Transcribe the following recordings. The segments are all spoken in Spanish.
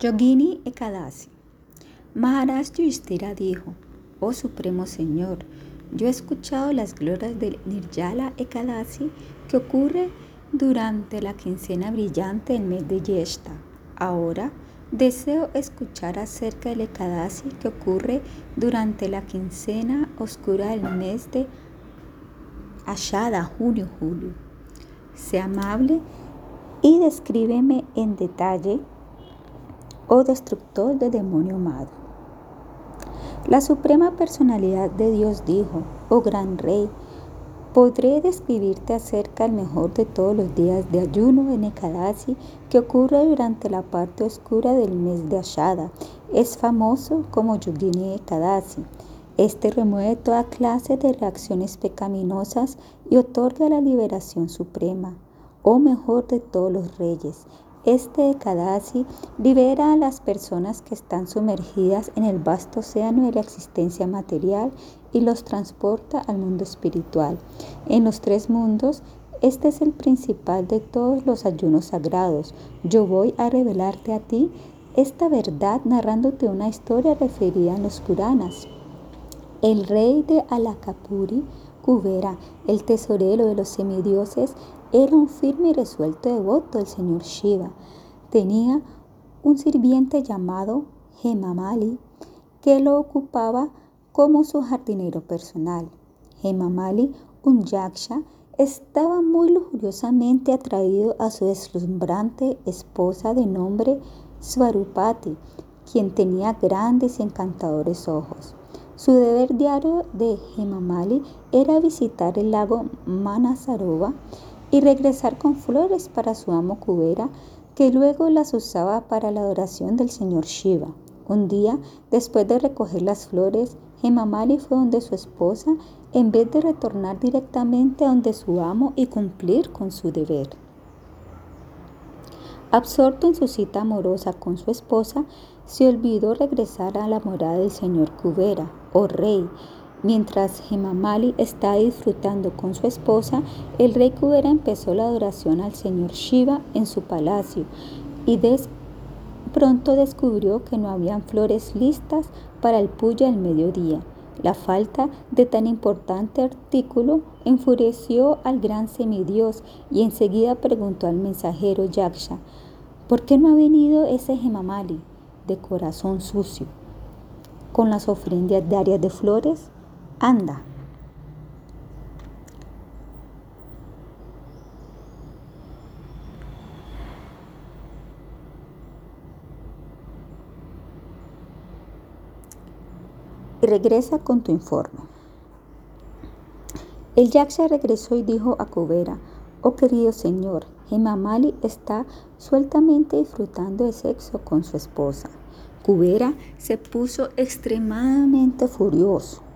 Yogini Ekadasi. Maharaj Yudhishthira dijo, Oh Supremo Señor, yo he escuchado las glorias del Nirjala Ekadasi que ocurre durante la quincena brillante del mes de Yeshta. Ahora deseo escuchar acerca del Ekadasi que ocurre durante la quincena oscura del mes de Ashada, junio-julio. Sea amable y descríbeme en detalle oh destructor de demonio amado. La Suprema Personalidad de Dios dijo, oh gran Rey, podré describirte acerca del mejor de todos los días de ayuno en Ekadasi que ocurre durante la parte oscura del mes de Ashada. Es famoso como Yogini Ekadasi. Este remueve toda clase de reacciones pecaminosas y otorga la liberación suprema, oh mejor de todos los reyes. Este Ekadasi libera a las personas que están sumergidas en el vasto océano de la existencia material y los transporta al mundo espiritual. En los tres mundos, este es el principal de todos los ayunos sagrados. Yo voy a revelarte a ti esta verdad narrándote una historia referida en los Puranas. El rey de Alakapuri, Kubera, el tesorero de los semidioses, era un firme y resuelto devoto del señor Shiva. Tenía un sirviente llamado Hemamali que lo ocupaba como su jardinero personal. Hemamali, un yaksha, estaba muy lujuriosamente atraído a su deslumbrante esposa de nombre Swarupati, quien tenía grandes y encantadores ojos. Su deber diario de Hemamali era visitar el lago Manasarova y regresar con flores para su amo Kubera, que luego las usaba para la adoración del señor Shiva. Un día, después de recoger las flores, Hemamali fue donde su esposa en vez de retornar directamente a donde su amo y cumplir con su deber. Absorto en su cita amorosa con su esposa, se olvidó regresar a la morada del señor Kubera, o rey, Mientras Hemamali está disfrutando con su esposa, el rey Kubera empezó la adoración al señor Shiva en su palacio y pronto descubrió que no habían flores listas para el puya al mediodía. La falta de tan importante artículo enfureció al gran semidios y enseguida preguntó al mensajero Yaksha, ¿por qué no ha venido ese Hemamali de corazón sucio con las ofrendas diarias de flores? Anda. Y regresa con tu informe. El Yaksha regresó y dijo a Kubera, oh querido señor, Hemamali está sueltamente disfrutando de sexo con su esposa. Kubera se puso extremadamente furioso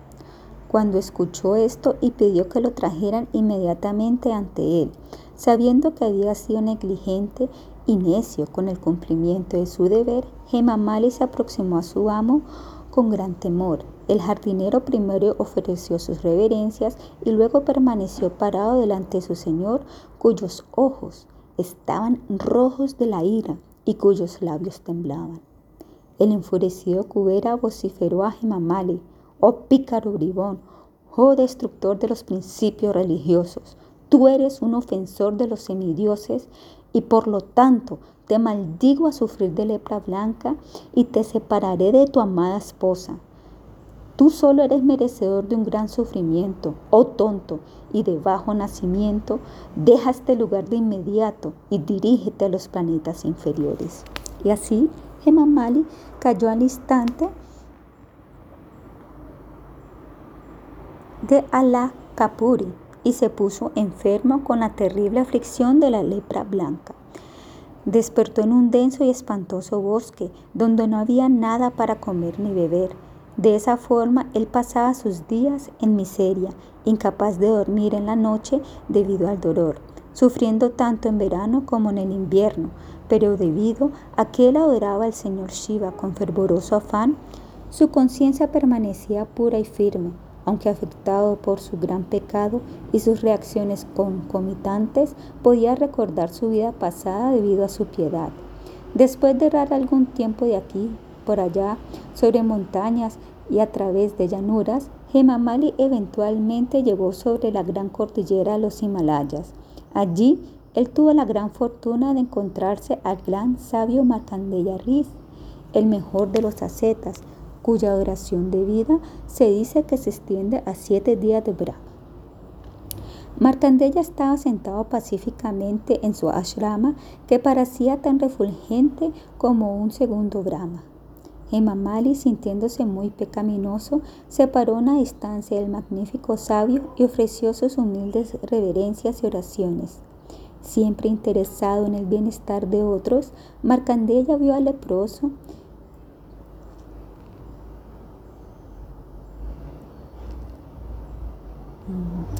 cuando escuchó esto y pidió que lo trajeran inmediatamente ante él, sabiendo que había sido negligente y necio con el cumplimiento de su deber, Gemamali se aproximó a su amo con gran temor. El jardinero primero ofreció sus reverencias y luego permaneció parado delante de su señor, cuyos ojos estaban rojos de la ira y cuyos labios temblaban. El enfurecido Cubera vociferó a Gemamali, oh pícaro bribón, oh destructor de los principios religiosos, tú eres un ofensor de los semidioses y por lo tanto te maldigo a sufrir de lepra blanca y te separaré de tu amada esposa. Tú solo eres merecedor de un gran sufrimiento, oh tonto y de bajo nacimiento, deja este lugar de inmediato y dirígete a los planetas inferiores. Y así Hemamali cayó al instante de Alakapuri y se puso enfermo con la terrible aflicción de la lepra blanca. Despertó en un denso y espantoso bosque donde no había nada para comer ni beber. De esa forma él pasaba sus días en miseria, incapaz de dormir en la noche debido al dolor, sufriendo tanto en verano como en el invierno, pero debido a que él adoraba al Señor Shiva con fervoroso afán, su conciencia permanecía pura y firme, aunque afectado por su gran pecado y sus reacciones concomitantes, podía recordar su vida pasada debido a su piedad. Después de errar algún tiempo de aquí, por allá, sobre montañas y a través de llanuras, Hemamali eventualmente llegó sobre la gran cordillera de los Himalayas. Allí, él tuvo la gran fortuna de encontrarse al gran sabio Markandeya Riz, el mejor de los ascetas, cuya duración de vida se dice que se extiende a siete días de Brahma. Markandeya estaba sentado pacíficamente en su ashrama que parecía tan refulgente como un segundo Brahma. Hemamali, sintiéndose muy pecaminoso, se paró a una distancia del magnífico sabio y ofreció sus humildes reverencias y oraciones. Siempre interesado en el bienestar de otros, Markandeya vio al leproso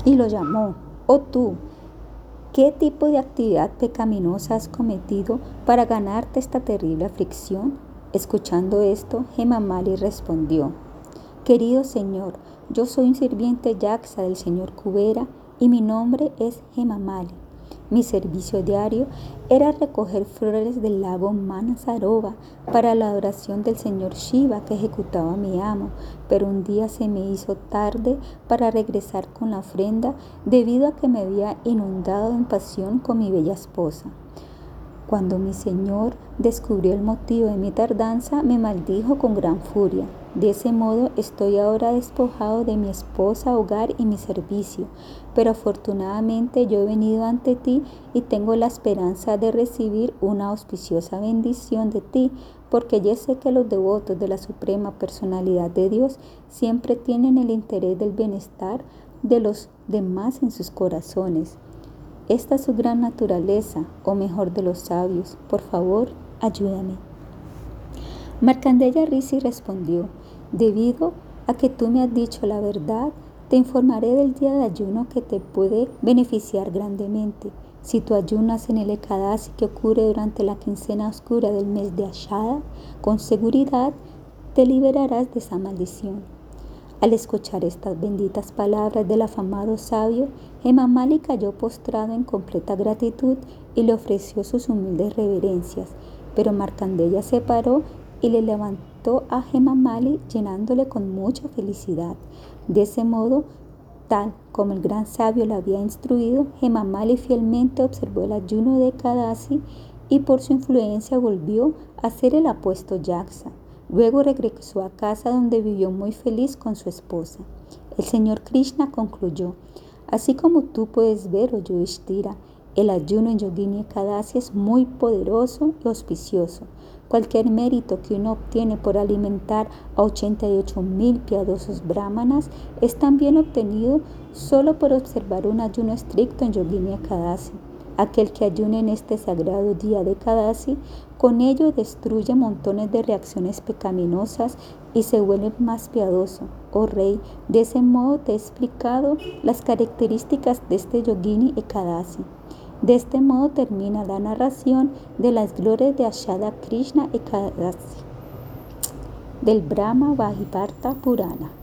y lo llamó, oh tú, ¿qué tipo de actividad pecaminosa has cometido para ganarte esta terrible aflicción? Escuchando esto, Gemamali respondió, Querido Señor, yo soy un sirviente Yaxa del Señor Cubera y mi nombre es Gemamali. Mi servicio diario era recoger flores del lago Manasarova para la adoración del señor Shiva que ejecutaba mi amo, pero un día se me hizo tarde para regresar con la ofrenda debido a que me había inundado en pasión con mi bella esposa. Cuando mi señor descubrió el motivo de mi tardanza, me maldijo con gran furia. De ese modo estoy ahora despojado de mi esposa, hogar y mi servicio, pero afortunadamente yo he venido ante ti y tengo la esperanza de recibir una auspiciosa bendición de ti, porque ya sé que los devotos de la Suprema Personalidad de Dios siempre tienen el interés del bienestar de los demás en sus corazones. Esta es su gran naturaleza, o mejor de los sabios. Por favor, ayúdame. Marcandeya Risi respondió, debido a que tú me has dicho la verdad, te informaré del día de ayuno que te puede beneficiar grandemente. Si tú ayunas en el Ekadasi que ocurre durante la quincena oscura del mes de Ashada, con seguridad te liberarás de esa maldición. Al escuchar estas benditas palabras del afamado sabio, Hemamali cayó postrado en completa gratitud y le ofreció sus humildes reverencias. Pero Marcandeya se paró y le levantó a Hemamali llenándole con mucha felicidad. De ese modo, tal como el gran sabio le había instruido, Hemamali fielmente observó el ayuno de Kadasi y por su influencia volvió a ser el apuesto Yaksa. Luego regresó a casa donde vivió muy feliz con su esposa. El señor Krishna concluyó, así como tú puedes ver, oh Yudhishthira, el ayuno en Yogini Ekadasi es muy poderoso y auspicioso. Cualquier mérito que uno obtiene por alimentar a 88 mil piadosos brahmanas es también obtenido solo por observar un ayuno estricto en Yogini Ekadasi. Aquel que ayune en este sagrado día de Kadasi, con ello destruye montones de reacciones pecaminosas y se vuelve más piadoso. Oh rey, de ese modo te he explicado las características de este yogini Ekadasi. De este modo termina la narración de las glorias de Ashada Krishna Ekadasi del Brahma Vajiparta Purana.